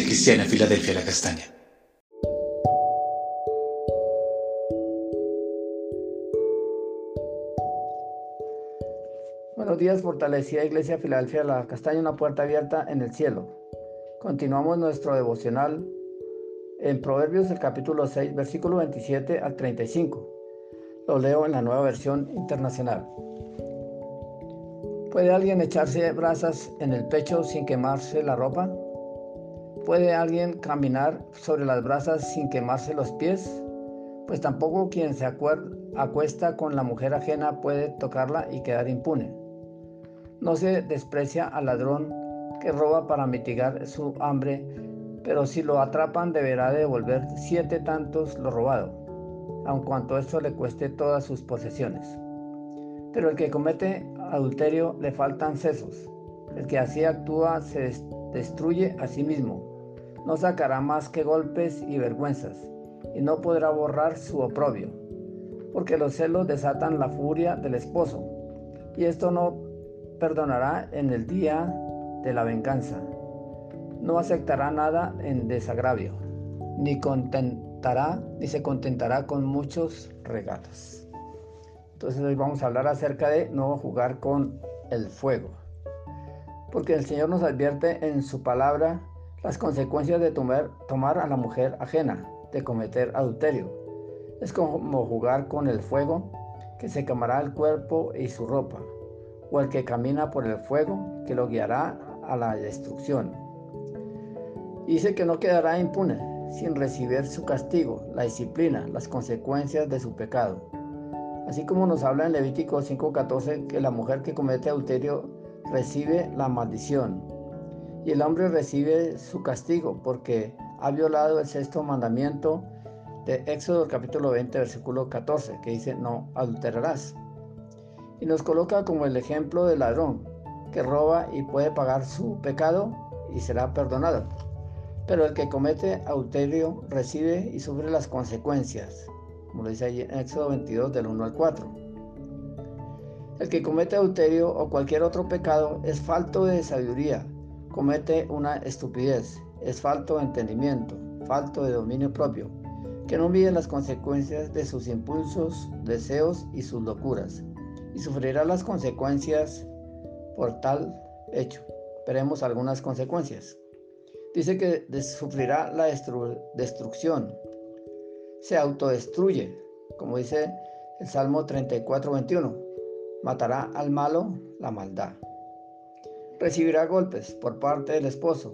Cristiana Filadelfia La Castaña. Buenos días, fortalecida Iglesia Filadelfia La Castaña, una puerta abierta en el cielo. Continuamos nuestro devocional en Proverbios, el capítulo 6, versículo 27 al 35. Lo leo en la nueva versión internacional. ¿Puede alguien echarse brasas en el pecho sin quemarse la ropa? ¿Puede alguien caminar sobre las brasas sin quemarse los pies? Pues tampoco quien se acuesta con la mujer ajena puede tocarla y quedar impune. No se desprecia al ladrón que roba para mitigar su hambre, pero si lo atrapan deberá devolver siete tantos lo robado, aun cuanto esto le cueste todas sus posesiones. Pero el que comete adulterio le faltan sesos. El que así actúa se destruye a sí mismo. No sacará más que golpes y vergüenzas, y no podrá borrar su oprobio, porque los celos desatan la furia del esposo, y esto no perdonará en el día de la venganza. No aceptará nada en desagravio, ni contentará, ni se contentará con muchos regalos. Entonces hoy vamos a hablar acerca de no jugar con el fuego. Porque el Señor nos advierte en su palabra las consecuencias de tomar, a la mujer ajena, de cometer adulterio. Es como jugar con el fuego que se quemará el cuerpo y su ropa, o el que camina por el fuego que lo guiará a la destrucción. Dice que no quedará impune sin recibir su castigo, la disciplina, las consecuencias de su pecado. Así como nos habla en Levítico 5:14 que la mujer que comete adulterio recibe la maldición y el hombre recibe su castigo porque ha violado el sexto mandamiento de Éxodo capítulo 20 versículo 14 que dice no adulterarás. Y nos coloca como el ejemplo del ladrón que roba y puede pagar su pecado y será perdonado. Pero el que comete adulterio recibe y sufre las consecuencias como lo dice ahí en Éxodo 22 del 1 al 4. El que comete adulterio o cualquier otro pecado es falto de sabiduría, comete una estupidez, es falto de entendimiento, falto de dominio propio, que no mide las consecuencias de sus impulsos, deseos y sus locuras, y sufrirá las consecuencias por tal hecho. Veremos algunas consecuencias. Dice que sufrirá la destrucción, se autodestruye, como dice el Salmo 34, 21. Matará al malo la maldad. Recibirá golpes por parte del esposo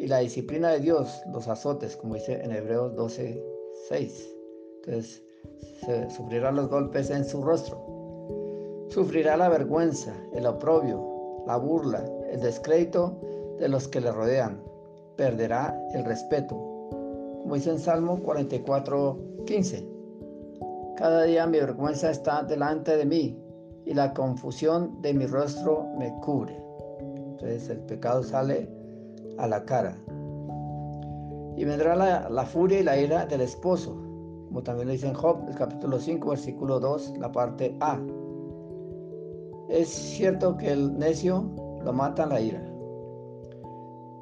y la disciplina de Dios, los azotes, como dice en Hebreos 12, 6. Entonces, se sufrirá los golpes en su rostro. Sufrirá la vergüenza, el oprobio, la burla, el descrédito de los que le rodean. Perderá el respeto, como dice en Salmo 44, 15. Cada día mi vergüenza está delante de mí y la confusión de mi rostro me cubre. Entonces el pecado sale a la cara. Y vendrá la, furia y la ira del esposo, como también lo dice en Job, el capítulo 5, versículo 2, la parte A. Es cierto que el necio lo mata la ira.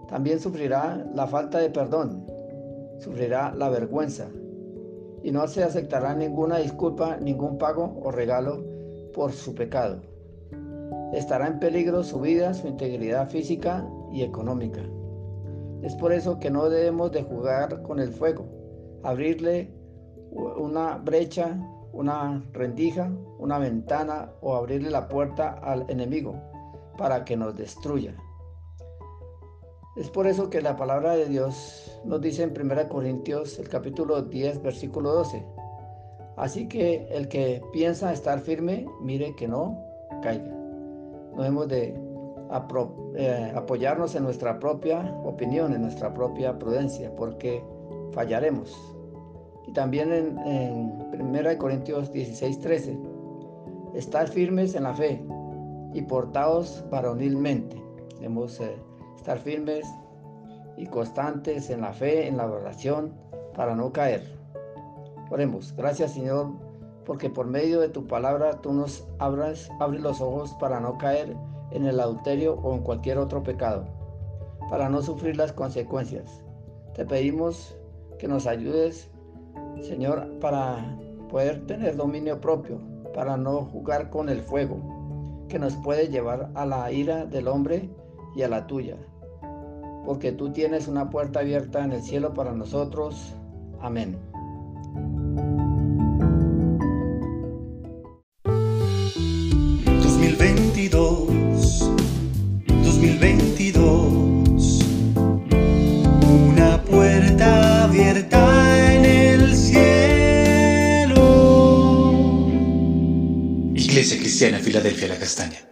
También sufrirá la falta de perdón, sufrirá la vergüenza y no se aceptará ninguna disculpa, ningún pago o regalo por su pecado. Estará en peligro su vida, su integridad física y económica. Es por eso que no debemos de jugar con el fuego, abrirle una brecha, una rendija, una ventana o abrirle la puerta al enemigo para que nos destruya. Es por eso que la palabra de Dios nos dice en 1 Corintios el capítulo 10 versículo 12. Así que el que piensa estar firme, mire que no caiga. No hemos de eh, apoyarnos en nuestra propia opinión, en nuestra propia prudencia, porque fallaremos. Y también en, en 1 Corintios 16, 13, estar firmes en la fe y portados varonilmente. Hemos eh, estar firmes y constantes en la fe, en la oración, para no caer. Oremos. Gracias Señor, porque por medio de tu palabra tú nos abras, abres los ojos para no caer en el adulterio o en cualquier otro pecado, para no sufrir las consecuencias. Te pedimos que nos ayudes, Señor, para poder tener dominio propio, para no jugar con el fuego, que nos puede llevar a la ira del hombre y a la tuya. Porque tú tienes una puerta abierta en el cielo para nosotros. Amén. Cristiana Filadelfia La Castaña.